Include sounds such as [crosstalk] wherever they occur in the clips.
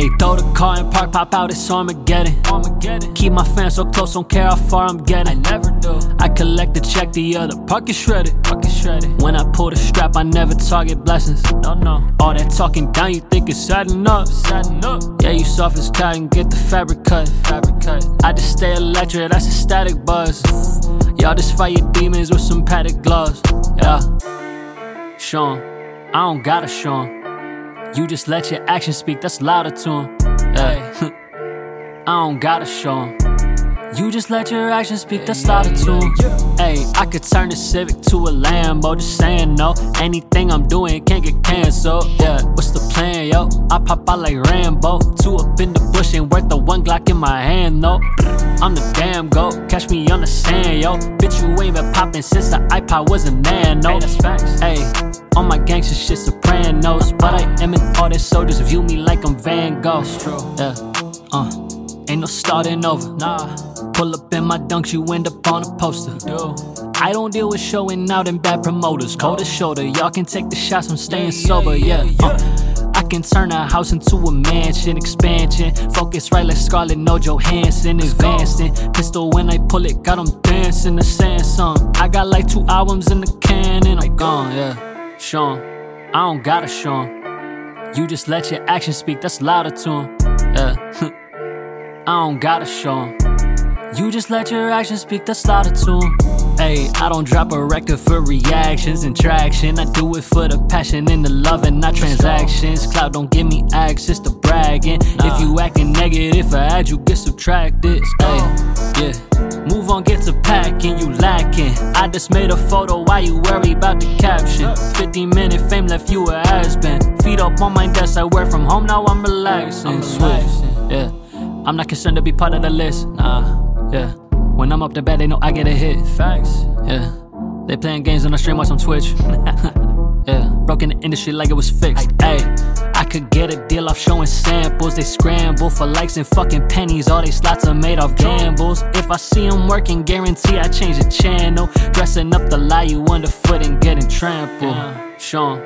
the car and park, pop out, it's Armageddon. Armageddon. Keep my fans so close, don't care how far I'm getting. I never do. I collect the check, the other pocket shredded. Pocket shredded. When I pull the strap, I never target blessings. No, no. All that talking down, you think it's satin up. Satin up. Yeah, you soft as cotton, get the fabric cut. Fabric cut. I just stay electric, that's a static buzz. Y'all just fight your demons with some padded gloves. Yeah. Sean, I don't gotta show show 'em. You just let your actions speak, that's louder to him. Yeah. [laughs] I don't gotta show him. You just let your actions speak, that's louder to him. Hey, I could turn the Civic to a Lambo, just saying no. Anything I'm doing can't get canceled. Yeah, what's the plan, yo? I pop out like Rambo. Two up in the bush, ain't worth the one Glock in my hand, no. I'm the damn goat, catch me on the sand, yo. Bitch, you ain't been popping since the iPod was a nano. Hey, that's facts. Hey, all my gangster shit sopranos. But I am an artist, so just view me like I'm Van Gogh. Yeah, uh, ain't no starting over. Nah, pull up in my dunks, you end up on a poster. Yo. I don't deal with showing out and bad promoters. Cold as shoulder, y'all can take the shots, I'm staying sober, yeah. Uh, I can turn a house into a mansion, expansion. Focus right like Scarlett, no Johansson, advancing. Pistol when I pull it, got them dancing, the Samsung. I got like two albums in the can and I'm gone, yeah. Sean, I don't gotta show 'em. You just let your actions speak, that's louder to him. Yeah. [laughs] I don't gotta show 'em. You just let your actions speak, that's louder to 'em. Hey, I don't drop a record for reactions and traction. I do it for the passion and the love and not transactions. Cloud don't give me access to bragging. If you acting negative, I add you get subtracted. Hey, yeah. Move on, get to packing, you lacking. I just made a photo, why you worry about the caption? 15 minute fame left you a has been. Feet up on my desk, I work from home, now I'm relaxing. Switch, yeah. I'm not concerned to be part of the list, nah, yeah. When I'm up to bed, they know I get a hit. Facts, yeah. They playing games on the stream, watch on Twitch. [laughs] yeah, broken the industry like it was fixed. Hey, could get a deal off showing samples. They scramble for likes and fucking pennies. All they slots are made off gambles. If I see them working, guarantee I change the channel. Dressing up the lie you underfoot and getting trampled. Sean,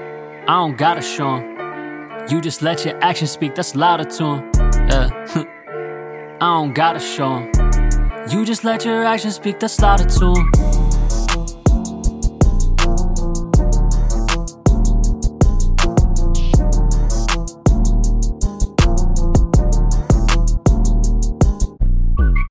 I don't gotta show. You just let your actions speak, that's louder to him. Yeah. I don't gotta show. You just let your actions speak, that's louder to 'em. [laughs]